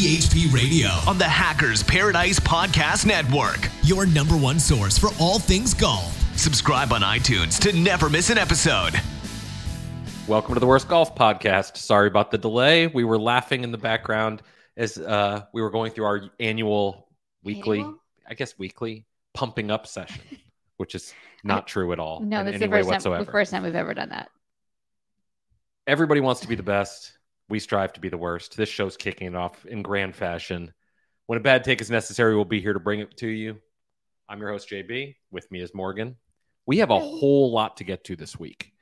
THP Radio on the Hackers Paradise Podcast Network. your number one source for all things golf. Subscribe on iTunes to never miss an episode. Welcome to the Worst Golf Podcast. Sorry about the delay. We were laughing in the background as uh, we were going through our annual weekly, Annual? I guess weekly pumping up session, which is not true at all. No, in that's the first time, whatsoever. the first time we've ever done that. Everybody wants to be the best. We strive to be the worst. This show's kicking it off in grand fashion. When a bad take is necessary, we'll be here to bring it to you. I'm your host, JB. With me is Morgan. We have a whole lot to get to this week.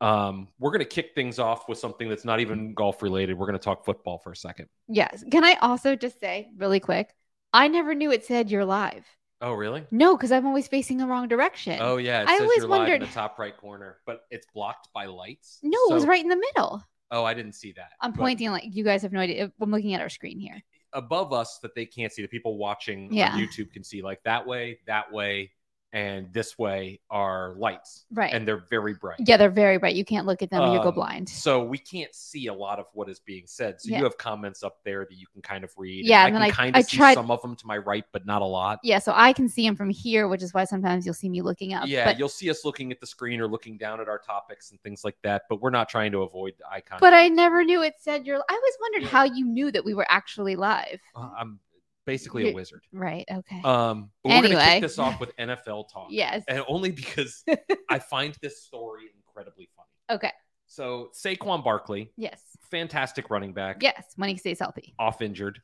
Um, we're going to kick things off with something that's not even golf related. We're going to talk football for a second. Yes. Can I also just say really quick? I never knew it said you're live. Oh, really? No, because I'm always facing the wrong direction. Oh, yeah. It I says always you're live in wondered- the top right corner, but it's blocked by lights. No, it was right in the middle. Oh, I didn't see that. I'm But pointing like you guys have no idea. I'm looking at our screen here. above us that they can't see. The people watching Yeah. on YouTube can see. Like that way, that way, and this way are lights, Right. and they're very bright. yeah, they're very bright. You can't look at them or you go Um, blind. So we can't see a lot of what is being said. So Yeah. you have comments up there that you can kind of read. Yeah, I and can then I- kind I of see tried- some of them to my right, but not a lot. Yeah, so I can see them from here, which is why sometimes you'll see me looking up. Yeah, but, you'll see us looking at the screen or looking down at our topics and things like that. But we're not trying to avoid the icon. but I never knew it said you're. I always wondered how you knew that we were actually live. Uh, I'm basically a You're- wizard. Right. Okay. Um, but we're gonna Anyway. kick this off with NFL talk. yes. and only because I find this story incredibly funny. Okay. So Saquon Barkley, Yes. fantastic running back, Yes. When he stays healthy. off injured,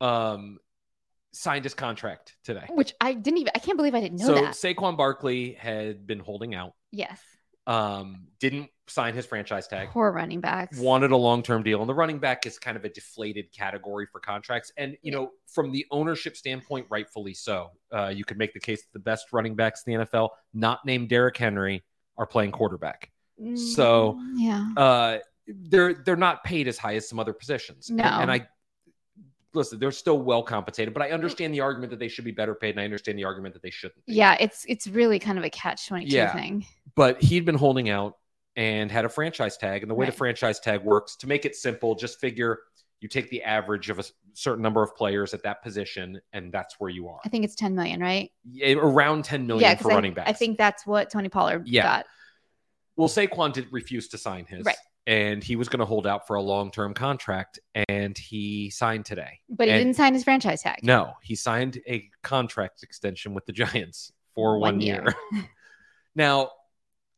um, signed his contract today. Which I didn't even. I can't believe I didn't know so that. Saquon Barkley had been holding out, Yes. um, didn't sign his franchise tag, Poor running backs. wanted a long term deal, and the running back is kind of a deflated category for contracts. And you know, from the ownership standpoint, rightfully so. Uh, you could make the case that the best running backs in the NFL, not named Derrick Henry, are playing quarterback. so, Mm, yeah. uh they're they're not paid as high as some other positions. And- And, I listen, they're still well compensated, but I understand the argument that they should be better paid, and I understand the argument that they shouldn't. be. Yeah. It's it's really kind of a catch twenty two Yeah. thing. But he'd been holding out and had a franchise tag. And the way the franchise tag works, to make it simple, just figure you take the average of a certain number of players at that position, and that's where you are. I think it's ten million, right? Yeah, around 10 million yeah, for I, running backs. I think that's what Tony Pollard Yeah. got. Well, Saquon did refuse to sign his. Right. And he was going to hold out for a long term contract, and he signed today. But he And- didn't sign his franchise tag. No, he signed a contract extension with the Giants for one, One year. year. now,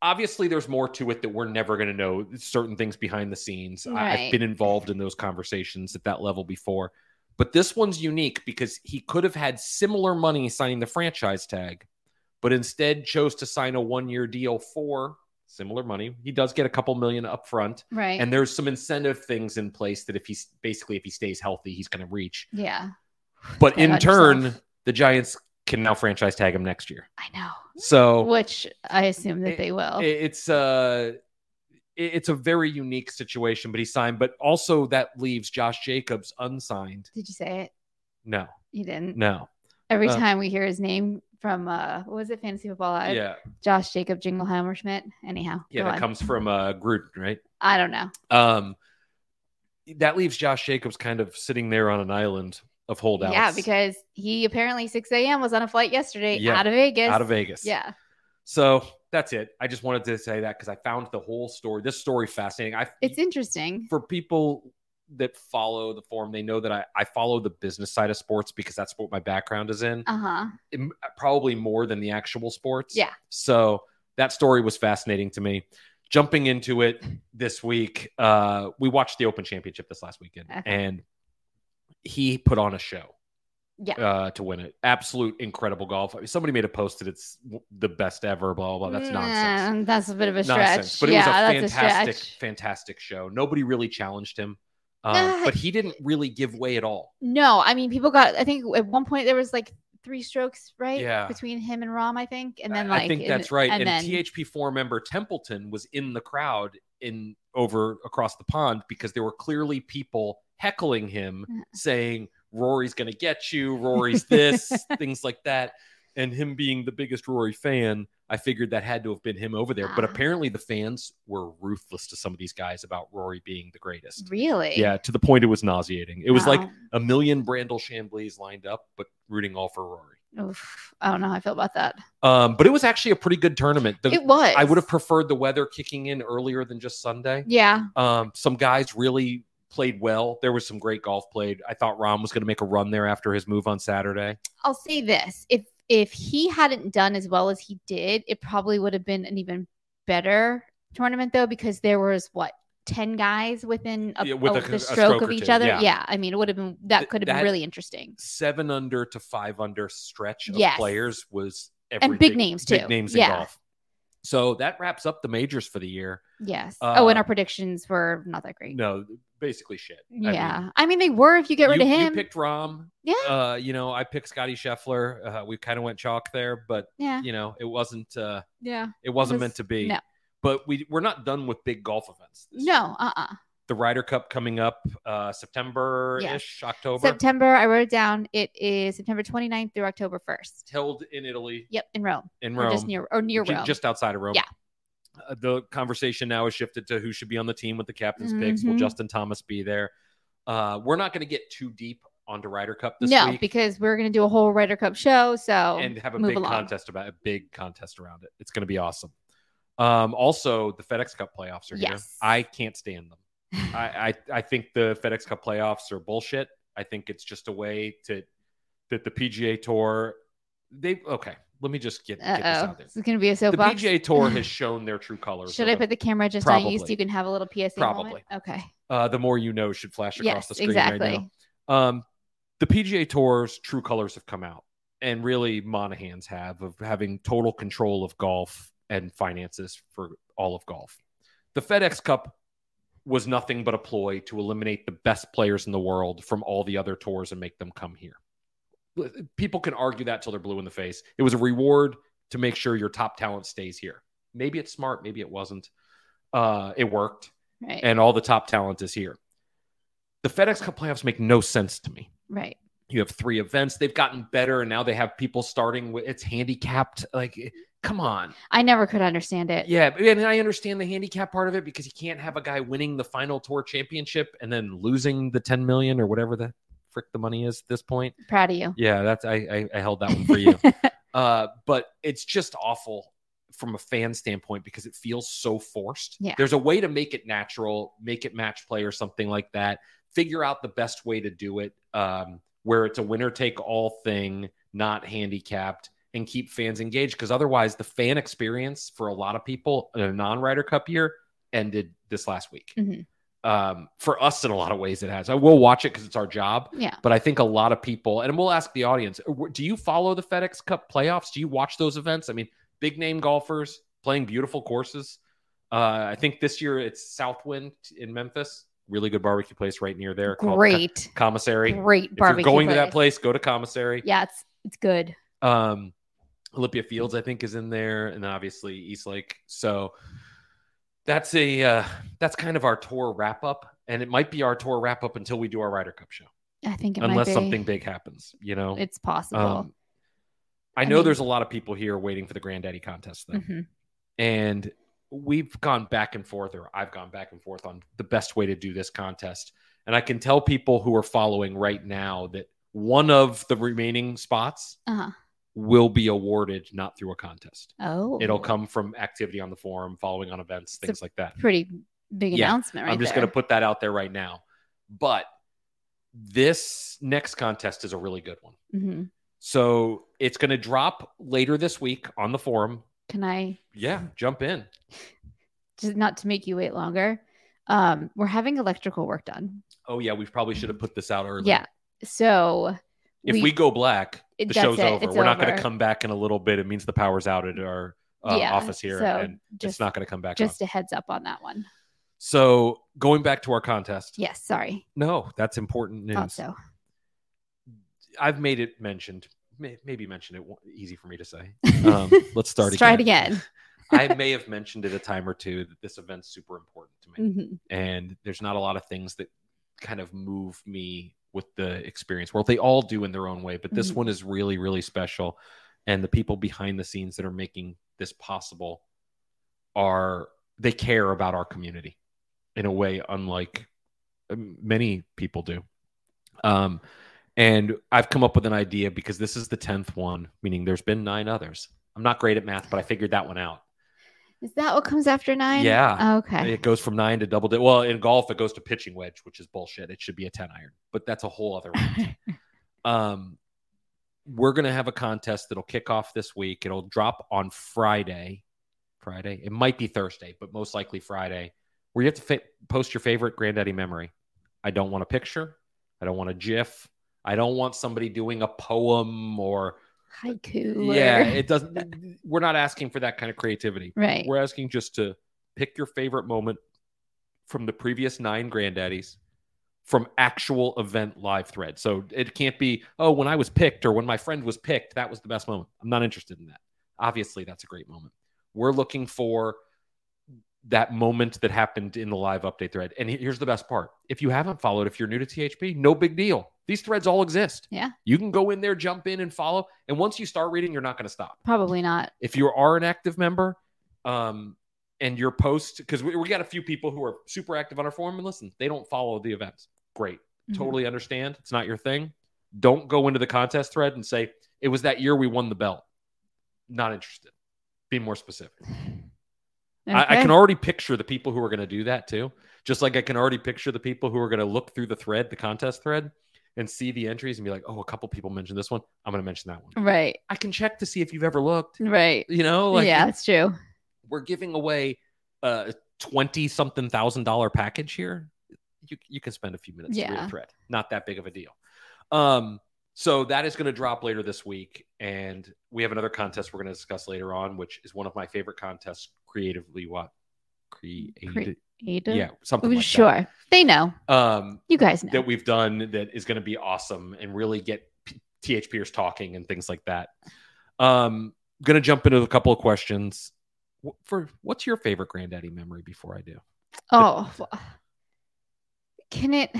obviously, there's more to it that we're never going to know certain things behind the scenes. I- I've been involved in those conversations at that level before. But this one's unique because he could have had similar money signing the franchise tag, but instead chose to sign a one year deal for similar money. He does get a couple million up front. Right. And there's some incentive things in place that if he's basically if he stays healthy, he's going to reach. yeah. But in turn, yourself. the Giants can now franchise tag him next year. I know. So Which I assume that It- they will. it's uh it's a very unique situation, but he signed. But also that leaves Josh Jacobs unsigned. Did you say it? No, You didn't. no, Every Uh, time we hear his name from uh what was it, Fantasy Football Live? yeah, Josh Jacob Jingleheimer Schmidt. Anyhow. yeah. That on. comes from uh Gruden, right? I don't know. Um, that leaves Josh Jacobs kind of sitting there on an island of holdouts. Yeah, because he apparently 6 a.m. was on a flight yesterday Yeah, out of Vegas. out of Vegas. Yeah. So that's it. I just wanted to say that because I found the whole story. This story fascinating. I It's interesting. for people that follow the forum, they know that I, I follow the business side of sports because that's what my background is in. Uh-huh. Im- Probably more than the actual sports. Yeah. So that story was fascinating to me. Jumping into it this week, uh, we watched the Open Championship this last weekend, Okay. and he put on a show Yeah. uh, to win it. Absolute incredible golf. I mean, somebody made a post that it's the best ever. Blah blah. blah. That's nonsense. Mm, that's a bit of a stretch. Nonsense. But it yeah, was a fantastic, a fantastic show. Nobody really challenged him, um, Uh, but he didn't really give way at all. No, I mean people got I think at one point there was like three strokes, right? Yeah. Between him and Rahm, I think. And then I- like I think in- that's right. And, And, then THP four member Templeton was in the crowd in over across the pond because there were clearly people heckling him, saying Rory's going to get you, Rory's this, things like that. and him being the biggest Rory fan, I figured that had to have been him over there. But Ah. apparently, the fans were ruthless to some of these guys about Rory being the greatest. Really? Yeah, to the point it was nauseating. It was like a million Brandel Chambleys lined up, but rooting all for Rory. Oof. I don't know how I feel about that. Um, but it was actually a pretty good tournament. The- it was. I would have preferred the weather kicking in earlier than just Sunday. Yeah. Um, some guys really played well. There was some great golf played. I thought Rahm was going to make a run there after his move on Saturday. I'll say this: if if he hadn't done as well as he did, it probably would have been an even better tournament, though, because there was what ten guys within a, Yeah, with a- a- the stroke, stroke of each two, other. yeah. Yeah. I mean, it would have been that could have been really interesting. Seven under to five under stretch of Yes. players was And big everything- names, Big too. names in golf. So that wraps up the majors for the year. Yes. Uh, oh, and our predictions were not that great. No, basically shit. I mean, yeah. I mean, they were if you get rid you, of him. you picked Rahm. yeah. Uh, you know, I picked Scotty Scheffler. Uh, we kind of went chalk there, but yeah. you know, it wasn't. Uh, Yeah. it wasn't was- meant to be. no. But we we're not done with big golf events. No. Uh. uh the Ryder Cup coming up uh September ish, October. September. I wrote it down. It is September 29th through October 1st. held in Italy, Yep, in Rome. in Or Rome, just near or near Rome. just outside of Rome. Yeah. Uh, the conversation now has shifted to who should be on the team with the captain's picks. Will Mhm. Justin Thomas be there? Uh, we're not going to get too deep onto Ryder Cup this no, week because we're gonna do a whole Ryder Cup show. So and have a big along. contest about a big contest around it. It's going to be awesome. Um, also, the FedEx Cup playoffs are here. I can't stand them. I, I I think the FedEx Cup playoffs are bullshit. I think it's just a way to that the PGA Tour they okay. Let me just get, get this out there. this is gonna be a soapbox. The. PGA Tour has shown their true colors. Should I put the camera just on you so you can have a little PSA Probably. moment? Okay. uh, the more you know should flash across Yes, the screen exactly. right now. Um, the PGA Tour's true colors have come out, and really Monahan's have of having total control of golf and finances for all of golf. The FedEx Cup was nothing but a ploy to eliminate the best players in the world from all the other tours and make them come here. People can argue that till they're blue in the face. It was a reward to make sure your top talent stays here. Maybe it's smart, maybe it wasn't. Uh, it worked Right. and all the top talent is here. The FedEx Cup playoffs make no sense to me. right. You have three events. They've gotten better, and now they have people starting with it's handicapped. Like, come on. I never could understand it. Yeah, and I understand the handicap part of it because you can't have a guy winning the final tour championship and then losing the 10 million or whatever the frick the money is at this point. Proud of you. Yeah, that's I I, I held that one for you. uh, but it's just awful from a fan standpoint because it feels so forced. Yeah. There's a way to make it natural, make it match play or something like that. Figure out the best way to do it, um, where it's a winner take all thing, not handicapped, and keep fans engaged. Because otherwise, the fan experience for a lot of people in a non Ryder Cup year ended this last week. Mhm. Um, for us, in a lot of ways, it has. I will watch it because it's our job. Yeah. But I think a lot of people, and we'll ask the audience, uh, do you follow the FedEx Cup playoffs? Do you watch those events? I mean, big name golfers playing beautiful courses. Uh, I think this year it's Southwind in Memphis, really good barbecue place right near there. Great. Commissary. Great barbecue. If you're going to that place. place, go to Commissary. Yeah, it's it's good. Um, Olympia Fields, I think, is in there, and then obviously East Lake. So that's a uh, that's kind of our tour wrap up, and it might be our tour wrap up until we do our Ryder Cup show, I think it unless might be. something big happens. You know, It's possible. um, I I know mean- there's a lot of people here waiting for the Granddaddy contest, though, Mhm. and we've gone back and forth, or I've gone back and forth on the best way to do this contest. And I can tell people who are following right now that one of the remaining spots Uh-huh. Will be awarded not through a contest. Oh, It'll come from activity on the forum, following on events, things like that. pretty big Yeah, announcement right I'm just going to put that out there right now. But this next contest is a really good one. Mhm. So it's going to drop later this week on the forum. Can I Yeah, jump in. just not to make you wait longer? Um, we're having electrical work done. Oh yeah, we probably should have put this out earlier. Yeah. So If we, go black, the show's it. over. It's We're not going to come back in a little bit. It means the power's out at our uh, Yeah, office here, so and just it's not going to come back. on. just a heads up on that one. So going back to our contest. Yes, sorry. No, that's important news. Also, I've made it mentioned. May, maybe mentioned it. Easy for me to say. Um, let's start Let's try it again. again. I may have mentioned it a time or two that this event's super important to me, Mhm. and there's not a lot of things that kind of move me with the experience. world. they all do in their own way, but this Mhm. one is really, really special. and the people behind the scenes that are making this possible are they care about our community in a way unlike um, many people do. Um, and I've come up with an idea because this is the 10th one, meaning there's been nine others. I'm not great at math, but I figured that one out. Is that what comes after nine? Yeah. Okay. It goes from nine to double. Di- well, in golf, it goes to pitching wedge, which is bullshit. It should be a 10 iron, but that's a whole other round. um, we're going to have a contest that'll kick off this week. It'll drop on Friday. Friday. It might be Thursday, but most likely Friday, where you have to fa- post your favorite granddaddy memory. I don't want a picture. I don't want a GIF. I don't want somebody doing a poem or Haiku. yeah. or- It doesn't. We're not asking for that kind of creativity. right. We're asking just to pick your favorite moment from the previous nine granddaddies from actual event live thread. So it can't be, oh, when I was picked or when my friend was picked, that was the best moment. I'm not interested in that. Obviously, that's a great moment. We're looking for that moment that happened in the live update thread. And here's the best part. If you haven't followed, if you're new to THP, no big deal. These threads all exist. Yeah. You can go in there, jump in and follow. And once you start reading, you're not going to stop Probably not. if you are an active member um, and your post because we, we got a few people who are super active on our forum and listen they don't follow the events great Mhm. totally understand it's not your thing don't go into the contest thread and say it was that year we won the belt not interested be more specific I, I can already picture the people who are going to do that too just like i can already picture the people who are going to look through the thread the contest thread and see the entries and be like oh a couple people mentioned this one i'm going to mention that one Right. i can check to see if you've ever looked Right. you know like yeah, that's true. we're giving away a 20 something thousand dollar package here you, you can spend a few minutes to read Yeah. a thread not that big of a deal um so that is going to drop later this week and we have another contest we're going to discuss later on which is one of my favorite contests creatively what created Ada? yeah something like sure. They know. um You guys know. that we've done that is going to be awesome and really get TH THPers talking and things like that. Um, going to jump into a couple of questions. For what's your favorite granddaddy memory before I do? oh. Can it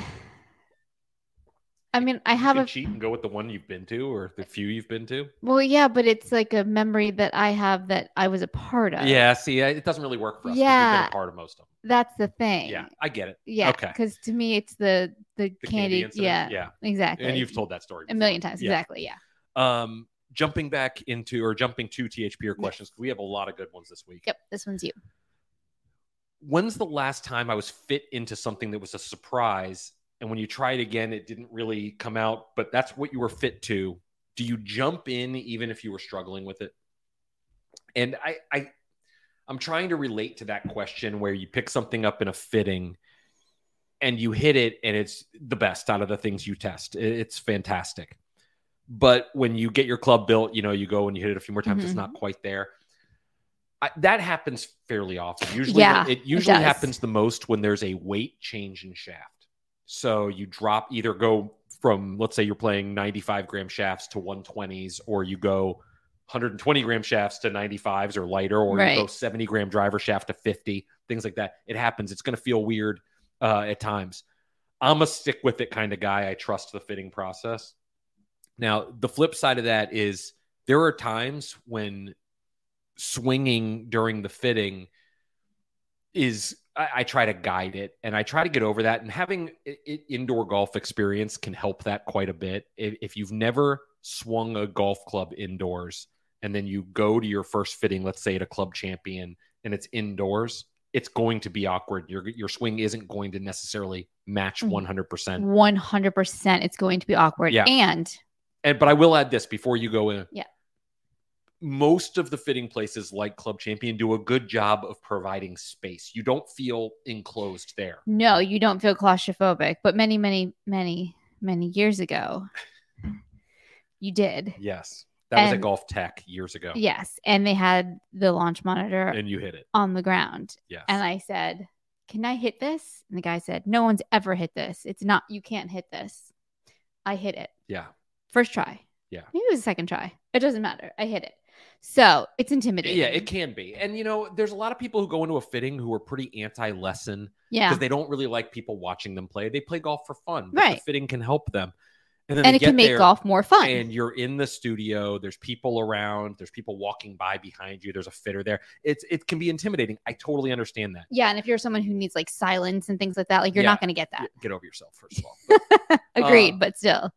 I mean, I have a cheat and go with the one you've been to or the few you've been to. well, yeah, but it's like a memory that I have that I was a part of. Yeah, see, it doesn't really work for us. Yeah. been a part of most of them. That's the thing. Yeah, I get it. Yeah. Okay. Because to me, it's the the, The candy. incident. yeah. yeah. Exactly. And you've told that story a million times. Yeah. Exactly. Yeah. Um, jumping back into or jumping to THPer questions questions. 'cause We have a lot of good ones this week. Yep. This one's you. when's the last time I was fit into something that was a surprise? And when you try it again, it didn't really come out, but that's what you were fit to. Do you jump in even if you were struggling with it? And I, I I'm trying to relate to that question where you pick something up in a fitting and you hit it and it's the best out of the things you test. It's fantastic. But when you get your club built, you know, you go and you hit it a few more times, it's Mhm. not quite there. I, that happens fairly often. Usually, Yeah, it it usually does. happens the most when there's a weight change in shaft. So you drop either go from let's say you're playing 95 gram shafts to 120s, or you go 120 gram shafts to 95s or lighter, or you go 70 gram driver shaft to 50, things like that. It happens. It's going to feel weird uh, at times. I'm a stick with it kind of guy. I trust the fitting process. Now, the flip side of that is there are times when swinging during the fitting is I, I try to guide it and I try to get over that. And having i i- indoor golf experience can help that quite a bit. If, if you've never swung a golf club indoors and then you go to your first fitting, let's say at a club champion, and it's indoors, it's going to be awkward. Your your swing isn't going to necessarily match Mm. 100%. One hundred percent. It's going to be awkward. Yeah. And And but I will add this before you go in. Yeah. Most of the fitting places like Club Champion do a good job of providing space. You don't feel enclosed there. no, you don't feel claustrophobic. But many, many, many, many years ago, you did. Yes. That was at GolfTEC years ago. Yes. And they had the launch monitor And you hit it. on the ground. Yes. And I said, Can I hit this? And the guy said, No one's ever hit this. It's not, you can't hit this. I hit it. yeah. First try. Yeah. Maybe it was a second try. It doesn't matter. I hit it. So it's intimidating. Yeah, it can be. And you know, there's a lot of people who go into a fitting who are pretty anti-lesson Yeah. because they don't really like people watching them play. They play golf for fun. But The Right. fitting can help them. and then and it can make golf more fun. and you're in the studio there's people around there's people walking by behind you there's a fitter there it's it can be intimidating i totally understand that yeah, and if you're someone who needs like silence and things like that, like you're Yeah. not going to get that. get over yourself first of all Agreed, Um, but still,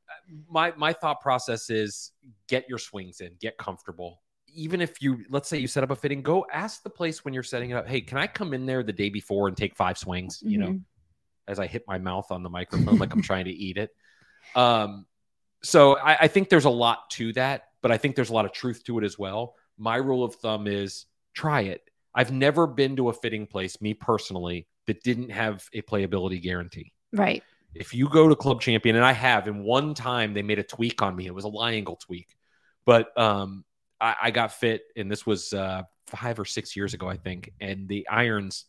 my my thought process is get your swings in get comfortable even if you let's say you set up a fitting go ask the place when you're setting it up hey can i come in there the day before and take five swings? You know Mhm. as i hit my mouth on the microphone like i'm trying to eat it. Um so I, I think there's a lot to that but i think there's a lot of truth to it as well. My rule of thumb is try it. I've never been to a fitting place me personally that didn't have a playability guarantee. Right. if you go to club champion and i have in one time they made a tweak on me it was a lie angle tweak but um i, I got fit and this was uh five or six years ago i think and the irons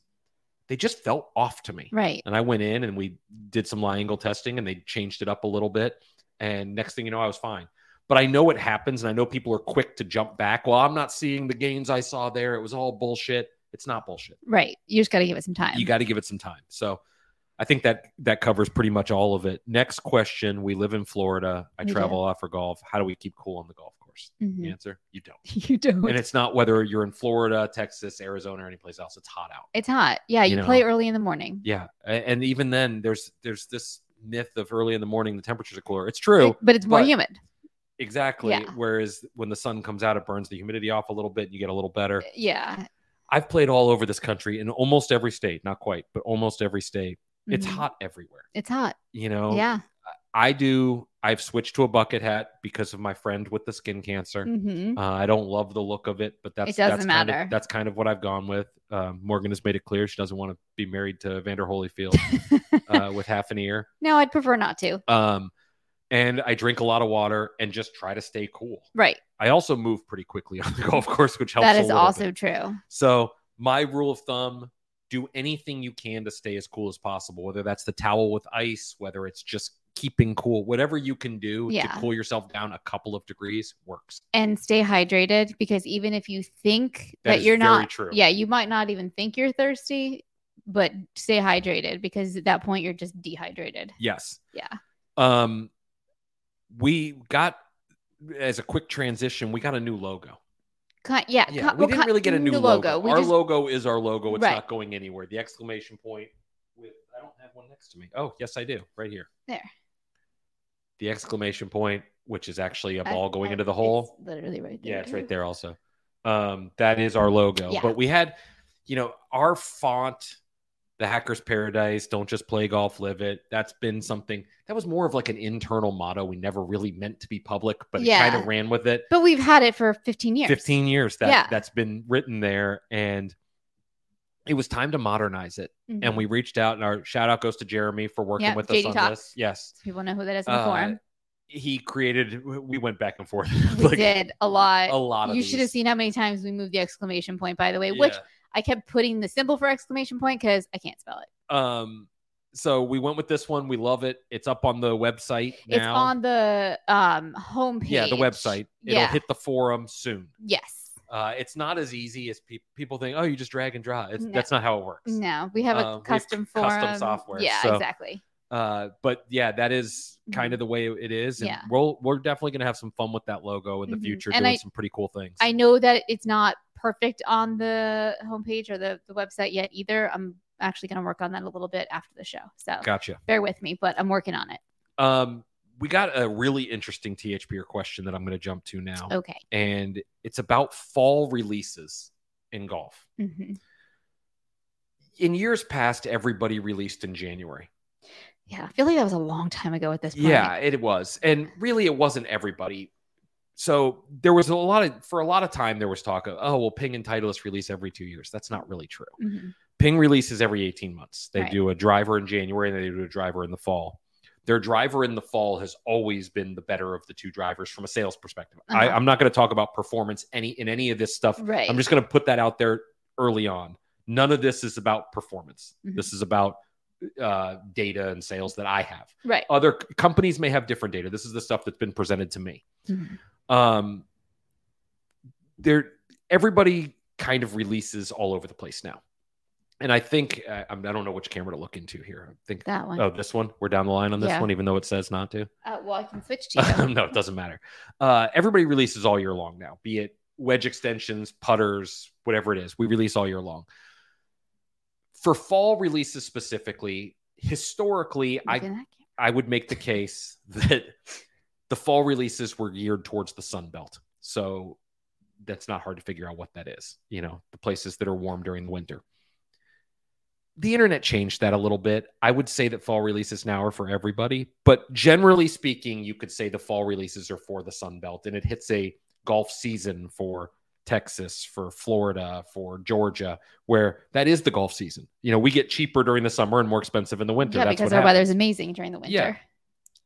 they just felt off to me Right. and i went in and we did some lie angle testing and they changed it up a little bit and next thing you know i was fine but i know it happens and i know people are quick to jump back well i'm not seeing the gains i saw there it was all bullshit it's not bullshit Right. You just got to give it some time. you got to give it some time. So I think that that covers pretty much all of it. Next question: We live in Florida. I We travel do. a lot for golf. How do we keep cool on the golf Mhm. The answer: You don't. You don't. And it's not whether you're in Florida, Texas, Arizona, or anyplace else. It's hot out. It's hot. Yeah, You you, play know. early in the morning. Yeah, and even then, there's there's this myth of early in the morning the temperatures are cooler. It's true, but it's more but- humid. exactly. Yeah. Whereas when the sun comes out, it burns the humidity off a little bit. And you get a little better. Yeah. I've played all over this country in almost every state, not quite, but almost every state. It's Mhm. hot everywhere. It's hot. You know, Yeah. I do. I've switched to a bucket hat because of my friend with the skin cancer. hmm Uh, I don't love the look of it, but that's It doesn't that's kind matter. Of, that's kind of what I've gone with. Um, Morgan has made it clear she doesn't want to be married to Evander Holyfield uh, with half an ear. no, I'd prefer not to. Um, and I drink a lot of water and just try to stay cool. Right. I also move pretty quickly on the golf course, which helps. That is also bit. true. So my rule of thumb: do anything you can to stay as cool as possible. Whether that's the towel with ice, whether it's just keeping cool, whatever you can do Yeah. to cool yourself down a couple of degrees works. And stay hydrated because even if you think That that, you're not, true. yeah, you might not even think you're thirsty, but stay hydrated because at that point you're just dehydrated. Yes. Yeah. Um, we got as a quick transition, we got a new logo. Ki- yeah. Yeah, ki- we well, didn't really get a new, logo. We Our just- logo is our logo. It's Right. not going anywhere. The exclamation point with I don't have one next to me. Oh, yes, I do. Right here. There. The exclamation point, which is actually a ball going I- into the hole. literally right there. Yeah, it's right there also. Um, that is our logo. Yeah. But we had, you know, our font, the Hackers Paradise, don't just play golf, live it. That's been something that was more of like an internal motto. We never really meant to be public, but it kind of ran with it. But we've had it for 15 years. 15 years that Yeah. that's been written there. And it was time to modernize it. Mhm. And we reached out and our shout out goes to Jeremy for working Yeah, with JD us on Talks. this. Yes. People know who that is in the Uh, forum. He created, we went back and forth. We like did a lot. a lot of you should have seen how many times we moved the exclamation point, by the way, which I kept putting the symbol for exclamation point because I can't spell it. Um, so we went with this one. We love it. It's up on the website now. It's on the um homepage. yeah, the website. It'll Yeah. hit the forum soon. yes. Uh, it's not as easy as pe- people think. Oh, you just drag and drop. It's, No. That's not how it works. No, we have a Um, we have custom custom software, Yeah, so- exactly. Uh, but yeah, that is kind of the way it is. And Yeah. we'll, we're definitely going to have some fun with that logo in the Mhm. future, And doing I- some pretty cool things. I know that it's not perfect on the homepage or the, the website yet either. I'm actually going to work on that a little bit after the show. So gotcha. bear with me, but I'm working on it. Um, we got a really interesting THPer question that I'm going to jump to now. Okay. And it's about fall releases in golf. hmm in years past, everybody released in January. Yeah. I feel like that was a long time ago at this point. Yeah, it was. And really, it wasn't everybody. So there was a lot of, for a lot of time, there was talk of, oh, well, Ping and Titleist release every two years. That's not really true. Mhm. Ping releases every 18 months. They Right. do a driver in January and they do a driver in the fall. Their driver in the fall has always been the better of the two drivers from a sales perspective. I, Uh-huh. I'm not going to talk about performance any in any of this stuff. Right. I'm just going to put that out there early on. None of this is about performance. Mhm. This is about uh, data and sales that I have. right. Other c- companies may have different data. This is the stuff that's been presented to me. Mhm. Um, there, everybody kind of releases all over the place now. And I think uh, I'm- I don't know which camera to look into here. I think That one. oh this one. We're down the line on this Yeah. one, even though it says not to. Uh, well, I can switch to you. no, it doesn't matter. Uh, everybody releases all year long now, be it wedge extensions, putters, whatever it is. We release all year long. For fall releases specifically, historically, I Look in that camera. I would make the case that the fall releases were geared towards the Sun Belt. So that's not hard to figure out what that is. You know, the places that are warm during the winter. The internet changed that a little bit. I would say that fall releases now are for everybody, but generally speaking, you could say the fall releases are for the Sun Belt and it hits a golf season for Texas, for Florida, for Georgia, where that is the golf season. You know, we get cheaper during the summer and more expensive in the winter. Yeah, That's because our happens. weather's amazing during the winter. Yeah.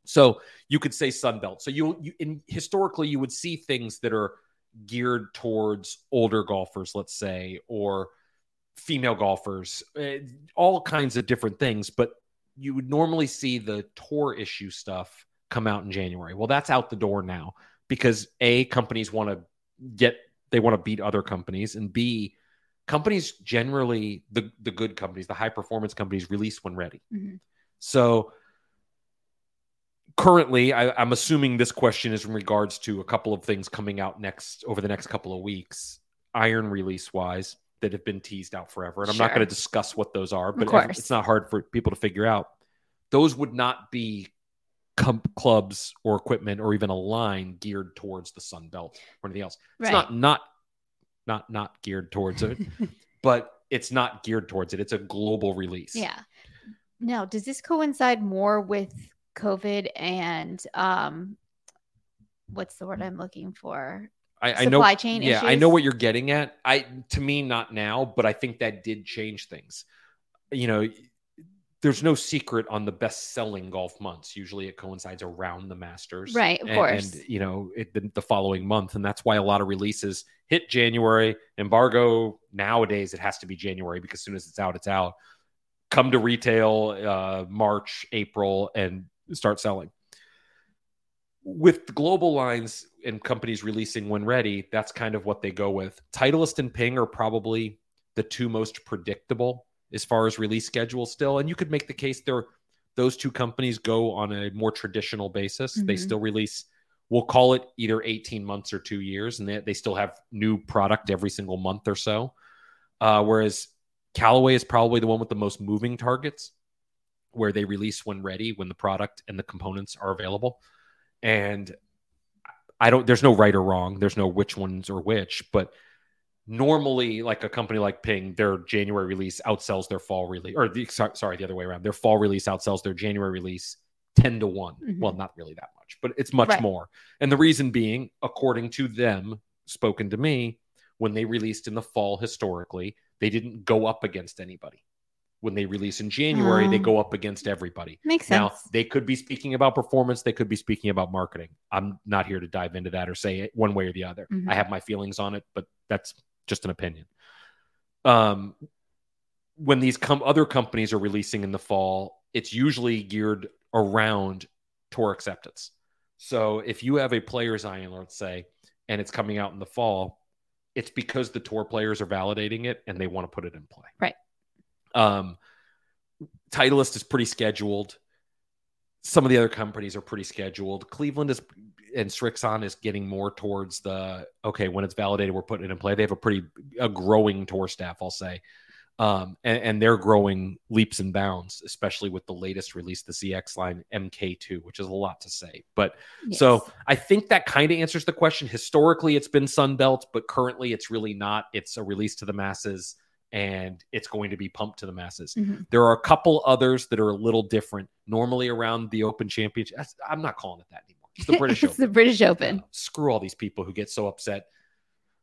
So you could say Sun Belt. So you, you in historically you would see things that are geared towards older golfers, let's say, or female golfers, eh, all kinds of different things. But you would normally see the tour issue stuff come out in January. Well, that's out the door now because a companies want to get they want to beat other companies, and b companies generally the the good companies, the high performance companies release when ready. Mhm. So currently, I, I'm assuming this question is in regards to a couple of things coming out next over the next couple of weeks, iron release wise, that have been teased out forever. And I'm not going to discuss what those are, but it's not hard for people to figure out. Those would not be clubs or equipment or even a line geared towards the Sun Belt or anything else. It's Right. not not not not geared towards it, but it's not geared towards it. It's a global release. Yeah. Now, does this coincide more with COVID and um what's the word I'm looking for? I, I know Supply chain yeah i know what you're getting at. I to me not now but i think that did change things. You know there's no secret on the best selling golf months. Usually it coincides around the masters Right, of and, course. and you know it, the, the following month and that's why a lot of releases hit january. Embargo nowadays it has to be january because as soon as it's out it's out. Come to retail uh, march april and start selling with the global lines and companies releasing when ready, that's kind of what they go with. Titleist and Ping are probably the two most predictable as far as release schedule still. And you could make the case they're those two companies go on a more traditional basis. They Mhm. still release, we'll call it either 18 months or two years, and they, they still have new product every single month or so. Uh, whereas Callaway is probably the one with the most moving targets, where they release when ready, when the product and the components are available. And I don't, there's no right or wrong. There's no which ones or which, but normally, like a company like Ping, their January release outsells their fall release, or the, sorry, the other way around. Their fall release outsells their January release 10 to one Mhm. Well, not really that much, but it's much Right. more. And the reason being, according to them, spoken to me, when they released in the fall historically, they didn't go up against anybody. When they release in January, they Oh. go up against everybody. Makes Now, sense. they could be speaking about performance, they could be speaking about marketing. I'm not here to dive into that or say it one way or the other. Mhm. I have my feelings on it, but that's just an opinion. Um, when these com- other companies are releasing in the fall, it's usually geared around tour acceptance. So if you have a player's iron, let's say, and it's coming out in the fall, it's because the tour players are validating it and they want to put it in play. Right. Um, Titleist is pretty scheduled. Some of the other companies are pretty scheduled. Cleveland is and Srixon is getting more towards the okay when it's validated, we're putting it in play. They have a pretty a growing tour staff, I'll say, um, and, and they're growing leaps and bounds, especially with the latest release, the ZX line MK2, which is a lot to say. But so I think that kind of answers the question. Historically, it's been Sunbelt, but currently it's really not. It's a release to the masses and it's going to be pumped to the masses. Mhm. There are a couple others that are a little different. Normally around the Open Championship, I'm not calling it that anymore. It's the British it's Open. the British Open. Uh, screw all these people who get so upset.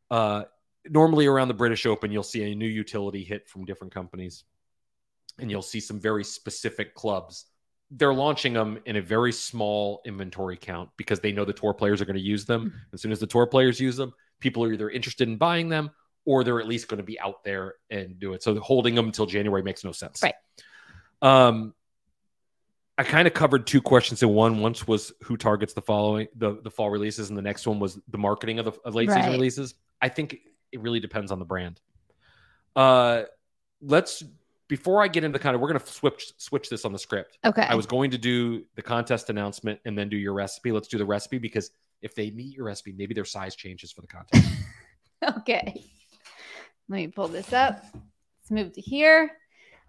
Uh, normally around the British Open, you'll see a new utility hit from different companies, and you'll see some very specific clubs. They're launching them in a very small inventory count because they know the tour players are going to use them. As soon as the tour players use them, people are either interested in buying them or they're at least going to be out there and do it. So holding them until January makes no sense. Right. Um, I kind of covered two questions in one. Once was who targets the following the the fall releases, and the next one was the marketing of the of late season releases. I think it really depends on the brand. Uh, let's before I get into the kind of, we're going to switch switch this on the script. Okay. I was going to do the contest announcement and then do your recipe. Let's do the recipe because if they meet your recipe, maybe their size changes for the contest. okay. Let me pull this up. Let's move to here.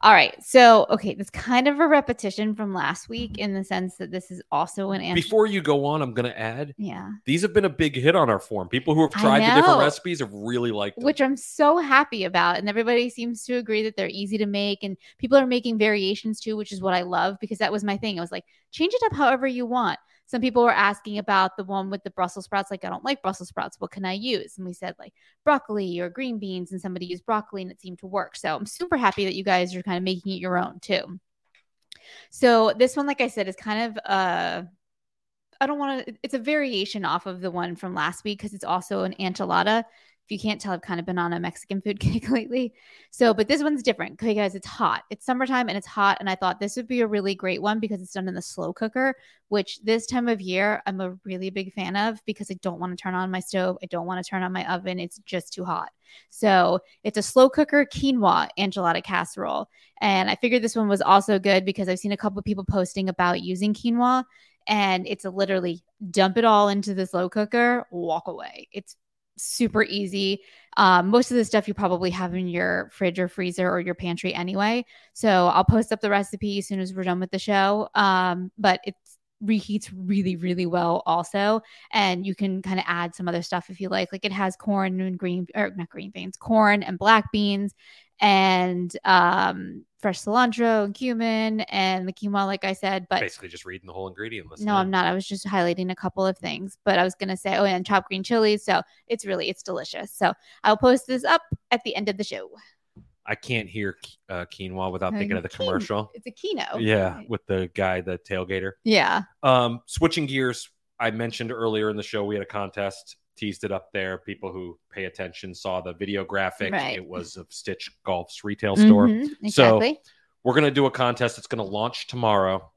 All right. So, okay, that's kind of a repetition from last week in the sense that this is also an answer. Before you go on, I'm going to add yeah. these have been a big hit on our form. People who have tried the different recipes have really liked them. Which I'm so happy about. And everybody seems to agree that they're easy to make. And people are making variations too, which is what I love because that was my thing. I was like, change it up however you want. Some people were asking about the one with the Brussels sprouts. Like, I don't like Brussels sprouts. What can I use? And we said, like, broccoli or green beans. And somebody used broccoli and it seemed to work. So I'm super happy that you guys are kind of making it your own too. So this one, like I said, is kind of uh I don't want to it's a variation off of the one from last week because it's also an enchilada. If you can't tell, I've kind of been on a Mexican food kick lately. So, but this one's different because it's hot. It's summertime and it's hot. And I thought this would be a really great one because it's done in the slow cooker, which this time of year I'm a really big fan of because I don't want to turn on my stove. I don't want to turn on my oven. It's just too hot. So it's a slow cooker quinoa enchilada casserole. And I figured this one was also good because I've seen a couple of people posting about using quinoa and it's literally dump it all into the slow cooker, walk away. It's super easy. Um, most of the stuff you probably have in your fridge or freezer or your pantry anyway. So I'll post up the recipe as soon as we're done with the show. Um, but it reheats really, really well also. And you can kind of add some other stuff if you like. Like it has corn and green or not green beans, corn and black beans and um fresh cilantro and cumin and the quinoa, like I said. But Basically, just reading the whole ingredient list. no. I'm not. I was just highlighting a couple of things, but I was gonna say, oh, and chopped green chilies. So it's really it's delicious. So I'll post this up at the end of the show. I can't hear uh, quinoa without thinking of the commercial. It's a kino. Yeah, with the guy, the tailgater. Yeah. Um, switching gears, I mentioned earlier in the show we had a contest, teased it up there. People who pay attention saw the video graphic. Right. It was of Stitch Golf's retail store. Mhm, So- We're gonna do a contest. It's gonna launch tomorrow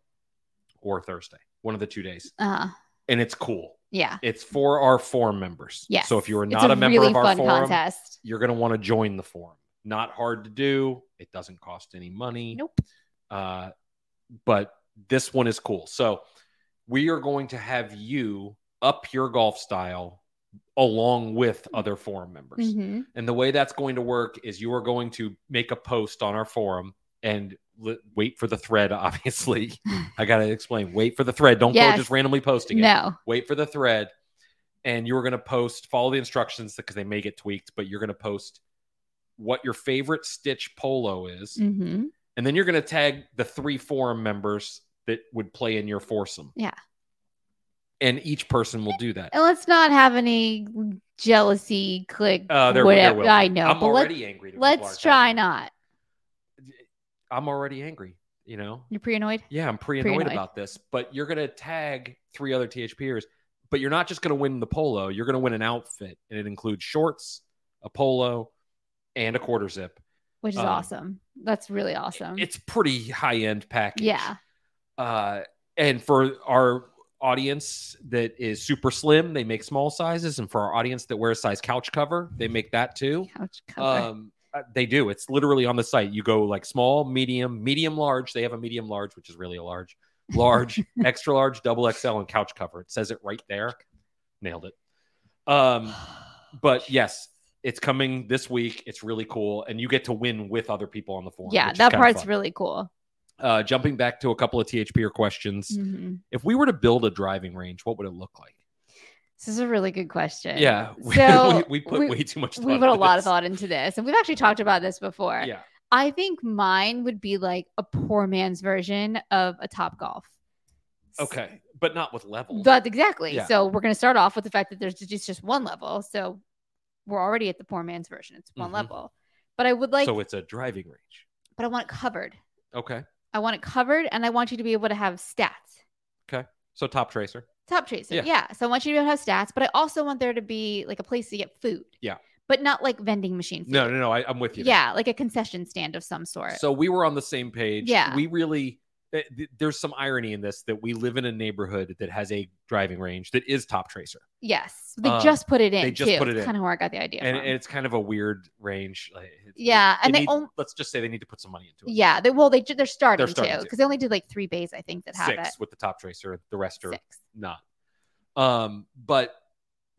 or Thursday, one of the two days, uh, and it's cool. yeah. It's for our forum members. Yes. So if you are not a, member really of our forum, contest. you're going to want to join the forum. Not hard to do. It doesn't cost any money. Nope. Uh, but this one is cool. So we are going to have you up your golf style along with other forum members. Mhm. And the way that's going to work is you are going to make a post on our forum and li- wait for the thread. Obviously, I got to explain. Wait for the thread. Don't Yes. go just randomly posting it No. wait for the thread and you're going to post follow the instructions because they may get tweaked but you're going to post what your favorite stitch polo is hmm and then you're going to tag the three forum members that would play in your foursome Yeah. And each person will do that And let's not have any jealousy click. uh, there, whatever. there. I know. i'm but already angry that let's try not. i'm already angry you know You're pre annoyed? yeah i'm pretty annoyed Pre-annoyed. about this but you're going to tag three other thpers but you're not just going to win the polo you're going to win an outfit and it includes shorts a polo and a quarter zip Which is Um, awesome. That's really awesome. it's pretty high end package. yeah. Uh, and for our audience that is super slim, they make small sizes, and for our audience that wears a size couch cover, they make that too. Couch cover. Um, uh, they do. It's literally on the site. You go like small, medium, medium, large. They have a medium large, which is really a large, large, extra large, double XL, and couch cover. It says it right there. Nailed it. Um, but yes, it's coming this week. It's really cool, and you get to win with other people on the forum. yeah, that part's fun. really cool. Uh, jumping back to a couple of THPer questions. Mhm. If we were to build a driving range, what would it look like? This is a really good question. Yeah, we, So, we, we put we- way too much. We put a lot of thought into this, and we've actually talked about this before. Yeah, I think mine would be like a poor man's version of a Top Golf. okay, but not with levels. But exactly. Yeah. So we're going to start off with the fact that there's just, just one level. So we're already at the poor man's version. It's one Mhm. level. But I would like, so it's a driving range. but I want it covered. Okay, I want it covered, and I want you to be able to have stats. Okay. So top tracer. Top tracer. Yeah. Yeah. So I want you to be able to have stats, but I also want there to be like a place to get food. Yeah. But not like vending machine food. No, no, no. I, I'm with you. there. Yeah, like a concession stand of some sort. So we were on the same page. Yeah. We really, there's some irony in this that we live in a neighborhood that has a driving range that is Top Tracer, Yes, they Um, just put it in. they just too. put it in. Kind of where I got the idea and, and it's kind of a weird range. Like, it- Yeah, and they need- on- let's just say they need to put some money into it. yeah, they well they, they're starting, starting to to. because they only did like three bays I think that have six it. with the Top Tracer. The rest are Six. not. Um, but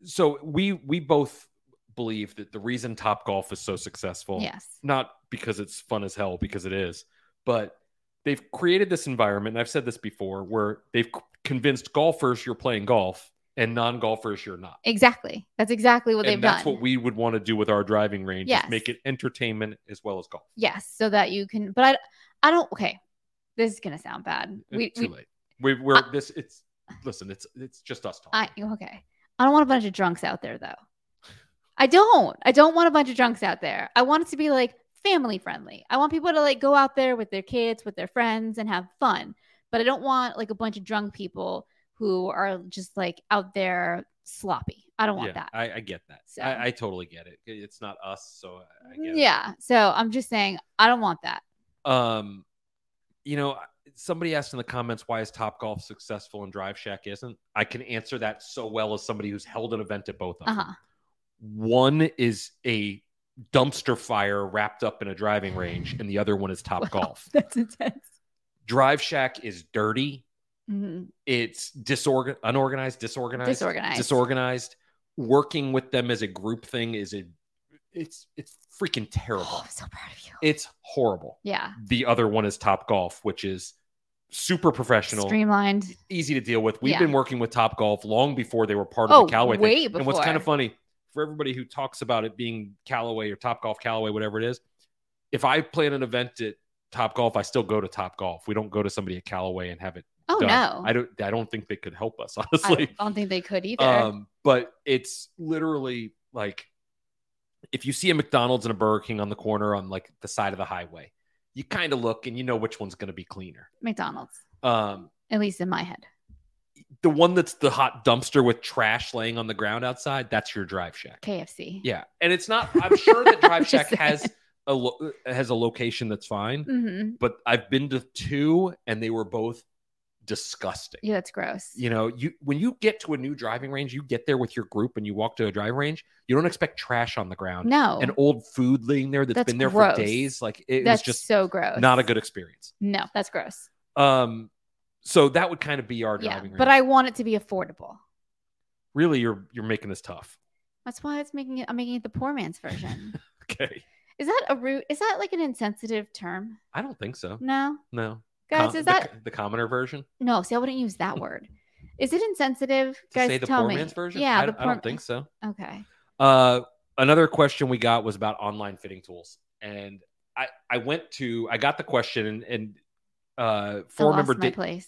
so we we both believe that the reason Top Golf is so successful, Yes. not because it's fun as hell, because it is, but they've created this environment. And I've said this before, where they've convinced golfers you're playing golf and non-golfers you're not. Exactly. That's exactly what they've and that's done. what we would want to do with our driving range. Yes. Is make it entertainment as well as golf. yes, so that you can. But I, I don't. Okay, this is gonna sound bad. Uh, we, too we, late. We, we're I- this. It's listen. It's it's just us talking. I okay. I don't want a bunch of drunks out there though. I don't. I don't want a bunch of drunks out there. I want it to be like family friendly. I want people to like go out there with their kids, with their friends and have fun. But I don't want like a bunch of drunk people who are just like out there sloppy. I don't want yeah, that. I, I get that. So- I, I totally get it. It's not us, so get it. yeah. So I'm just saying I don't want that. Um, you know, somebody asked in the comments why is Top Golf successful and Drive Shack isn't. I can answer that so well as somebody who's held an event at both of them. Uh-huh. One is a dumpster fire wrapped up in a driving range, and the other one is Top Wow, Golf. That's intense. Drive Shack is dirty. Mhm. It's disorgan unorganized, disorganized, Disorganized. disorganized. Working with them as a group thing is a it's it's freaking terrible. Oh, I'm so proud of you. It's horrible. yeah. The other one is Top Golf, which is super professional, Streamlined. easy to deal with. We've Yeah. been working with Top Golf long before they were part of Oh, the Callaway way thing. And what's kind of funny for everybody who talks about it being Callaway or Top Golf, Callaway, whatever it is, if I plan an event at Top Golf, I still go to Top Golf. We don't go to somebody at Callaway and have it Oh done. no. I don't. I don't think they could help us Honestly, I don't think they could either. Um, but it's literally like if you see a McDonald's and a Burger King on the corner on like the side of the highway, you kind of look and you know which one's going to be cleaner. McDonald's, Um, at least in my head. The one that's the hot dumpster with trash laying on the ground outside, that's your Drive Shack. KFC. Yeah, and it's not. I'm sure that Drive Shack has a lo- has a location that's fine, hmm but I've been to two and they were both disgusting. Yeah, that's gross. You know, you when you get to a new driving range, you get there with your group and you walk to a driving range, you don't expect trash on the ground no, and old food laying there that's That's been there gross. for days. Like it that's was just so gross. not a good experience. No, that's gross. Um, so that would kind of be our Yeah, driving range. but I want it to be affordable. really you're you're making this tough. That's why it's making it. I'm making it the poor man's version. Okay, is that a root? Is that like an insensitive term? I don't think so. No, No, guys, Com- is that the commoner version? no? See, I wouldn't use that word. Is it insensitive, To guys? say the poor me. man's version? Yeah, I, the I poor. don't think so. Okay. Uh, another question we got was about online fitting tools, and I I went to I got the question and and uh, forum member Da- place.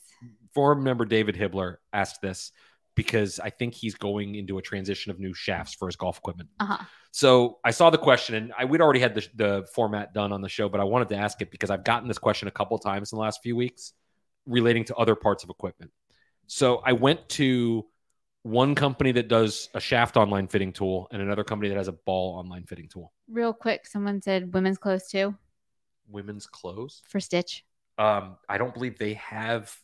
forum member David Hibbler asked this because I think he's going into a transition of new shafts for his golf equipment. Uh huh. So I saw the question, and I we'd already had the, the format done on the show, but I wanted to ask it because I've gotten this question a couple times in the last few weeks relating to other parts of equipment. So I went to one company that does a shaft online fitting tool and another company that has a ball online fitting tool. Real quick, someone said women's clothes too Women's clothes. for Stitch. Um, I don't believe they have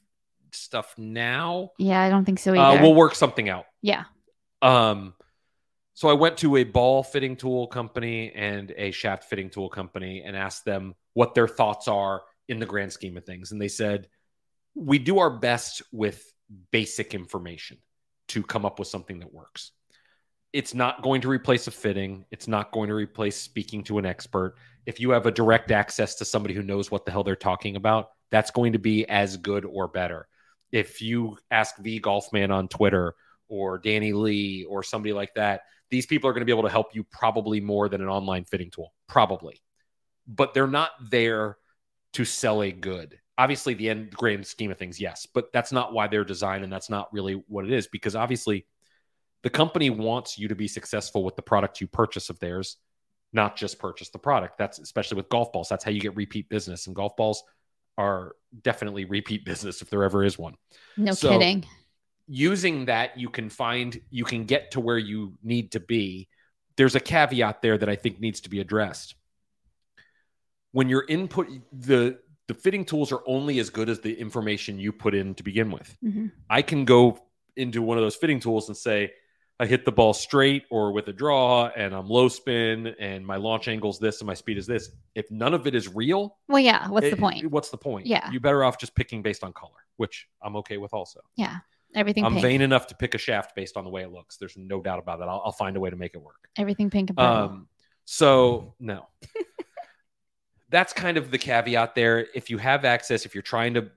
stuff now. Yeah, I don't think so Uh, we'll work something out. yeah. Um, so I went to a ball fitting tool company and a shaft fitting tool company and asked them what their thoughts are in the grand scheme of things. And they said, we do our best with basic information to come up with something that works. It's not going to replace a fitting. It's not going to replace speaking to an expert. If you have a direct access to somebody who knows what the hell they're talking about, that's going to be as good or better. If you ask the golf man on Twitter or Danny Lee or somebody like that, these people are going to be able to help you probably more than an online fitting tool, probably. But they're not there to sell a good. Obviously, the end grand scheme of things, yes, but that's not why they're designed, and that's not really what it is. Because obviously, the company wants you to be successful with the product you purchase of theirs, not just purchase the product. That's especially with golf balls. That's how you get repeat business, and golf balls are definitely repeat business if there ever is one No So- kidding. using that you can find you can get to where you need to be there's a caveat there that i think needs to be addressed when your input the the fitting tools are only as good as the information you put in to begin with. Mhm. I can go into one of those fitting tools and say, I hit the ball straight or with a draw, and I'm low spin, and my launch angle's this, and my speed is this. If none of it is real, Well, yeah. What's the point? What's the point? Yeah. you're better off just picking based on color, which I'm okay with. Also, Yeah. Everything I'm pink. vain enough to pick a shaft based on the way it looks. There's no doubt about that. I'll, I'll find a way to make it work. Everything pink and purple. Um, so no, that's kind of the caveat there. If you have access, if you're trying to,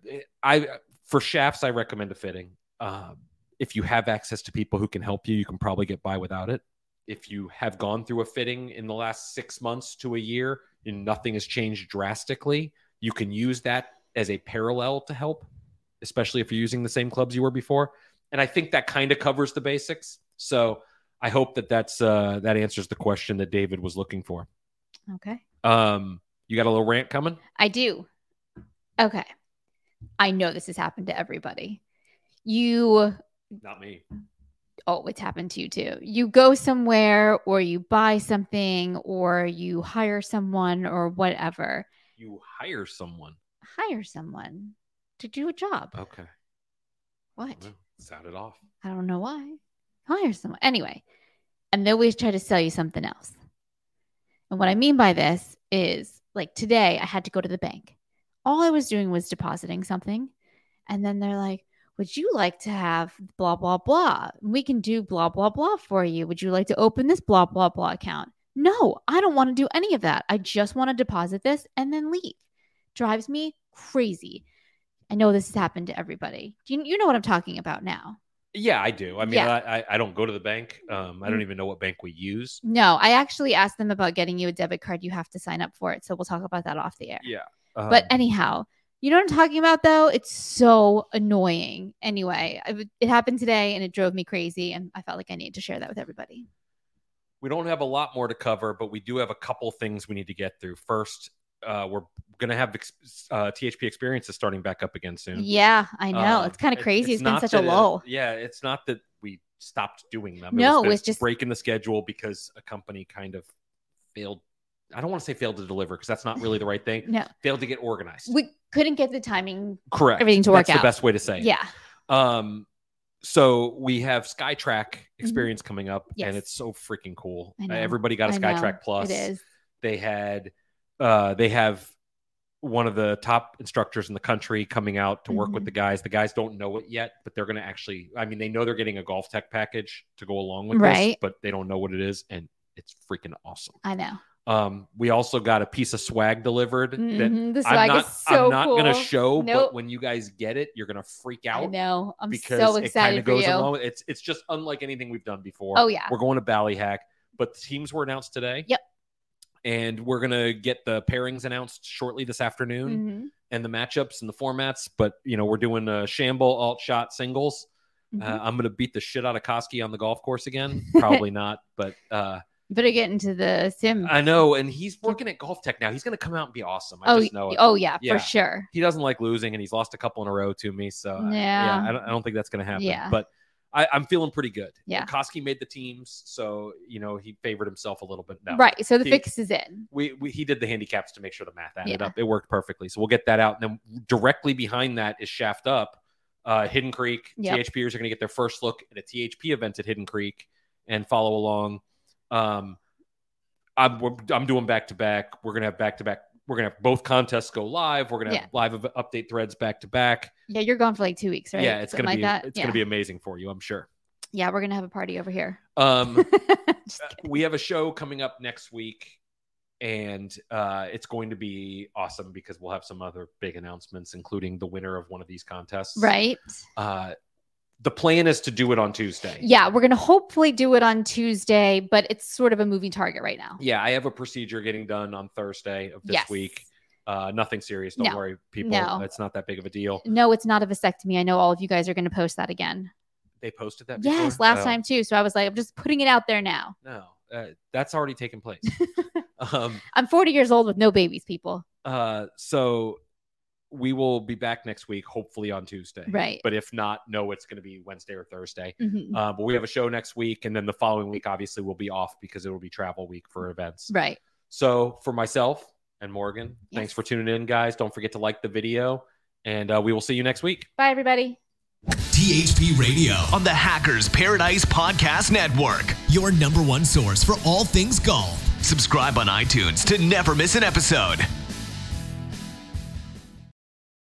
I for shafts, I recommend a fitting. Um, if you have access to people who can help you, you can probably get by without it. If you have gone through a fitting in the last six months to a year and nothing has changed drastically, you can use that as a parallel to help, especially if you're using the same clubs you were before. And I think that kind of covers the basics. So I hope that that's uh, that answers the question that David was looking for. okay. Um, you got a little rant coming? I do. Okay. I know this has happened to everybody. You Not me. oh, it's happened to you too. You go somewhere or you buy something or you hire someone or whatever. You hire someone. Hire someone to do a job. Okay. What? Sound it off. I don't know why. Hire someone. Anyway, and they always try to sell you something else. And what I mean by this is like today, I had to go to the bank. All I was doing was depositing something. And then they're like, Would you like to have blah, blah, blah? We can do blah, blah, blah for you. Would you like to open this blah, blah, blah account? No, I don't want to do any of that. I just want to deposit this and then leave. Drives me crazy. I know this has happened to everybody. Do you, you know what I'm talking about now? Yeah, I do. I mean, Yeah. I, I I don't go to the bank. Um, I don't even know what bank we use. No, I actually asked them about getting you a debit card. You have to sign up for it. So we'll talk about that off the air. Yeah. Um, But anyhow, you know what I'm talking about though? It's so annoying. Anyway, I it happened today and it drove me crazy. And I felt like I need to share that with everybody. we don't have a lot more to cover, but we do have a couple things we need to get through. First, uh, we're going to have uh, THP experiences starting back up again soon. Yeah, I know. Um, it's kind of it- crazy. it's been such a that it- lull. yeah, it's not that we stopped doing them. No, it it was was just- breaking the schedule because a company kind of failed. I don't want to say failed to deliver because that's not really the right thing. No, Failed to get organized. we couldn't get the timing. Correct. everything to work That's out. the best way to say it. Yeah. Um, so we have SkyTrak experience coming up, Mm-hmm. Yes. and it's so freaking cool. Everybody got a. SkyTrak Plus. It is. They had, uh, they have one of the top instructors in the country coming out to work with Mhm. the guys. The guys don't know it yet, but they're going to actually. I mean, they know they're getting a GolfTEC package to go along with this, Right. but they don't know what it is, and it's freaking awesome. I know. Um, we also got a piece of swag delivered that Mhm, The I'm swag not, is so I'm not cool. gonna show, Nope. but when you guys get it, you're gonna freak out I know. I'm because so it kind excited of for goes you. along. It's it's just unlike anything we've done before. Oh yeah. We're going to Ballyhack, but the teams were announced today. Yep. And we're gonna get the pairings announced shortly this afternoon Mhm, and the matchups and the formats. But you know, we're doing a shamble alt shot singles. mhm. Uh, I'm gonna beat the shit out of Koski on the golf course again. Probably not, but uh, Better get into the sim. I know. And he's working at GolfTEC now. He's gonna come out and be awesome. I oh, just know it. oh yeah, Yeah. for sure. he doesn't like losing and he's lost a couple in a row to me. So uh, Yeah. I don't, I don't think that's going to happen. Yeah. But I, I'm feeling pretty good. Yeah. Koski made the teams, so you know he favored himself a little bit. No, Right. So the He- fix is in. We, we he did the handicaps to make sure the math added Yeah. up. It worked perfectly. So we'll get that out. And then directly behind that is Shaft Up. Uh, Hidden Creek Yep. THPers are going to get their first look at a THP event at Hidden Creek and follow along. Um, I'm I'm doing back to back. We're gonna have back to back. We're gonna have both contests go live. We're gonna have live update threads back to back. Yeah, you're gone for like two weeks, right? Yeah, it's Something gonna be that. it's yeah. gonna be amazing for you. I'm sure. yeah, we're gonna have a party over here. Um, we have a show coming up next week and uh, it's going to be awesome because we'll have some other big announcements including the winner of one of these contests right. uh, the plan is to do it on tuesday Yeah, we're gonna hopefully do it on Tuesday, but it's sort of a moving target right now. yeah i have a procedure getting done on thursday of this Yes. week uh, nothing serious don't No. worry people No. it's not that big of a deal No, it's not a vasectomy. I know all of you guys are gonna post that again. they posted that Yes, last Oh, time too. So I was like, I'm just putting it out there now. no uh, that's already taken place um, I'm 40 years old with no babies, people. uh, so we will be back next week, hopefully on Tuesday. Right. But if not, no, it's going to be Wednesday or Thursday. Mm-hmm, mm-hmm. Uh, but we have a show next week. And then the following week, obviously, we'll be off because it will be travel week for mm-hmm. events. Right. So for myself and Morgan, yes. thanks for tuning in, guys. Don't forget to like the video. And uh, we will see you next week. Bye, everybody. THP Radio on the Hackers Paradise Podcast Network, your number one source for all things golf. Subscribe on iTunes to never miss an episode.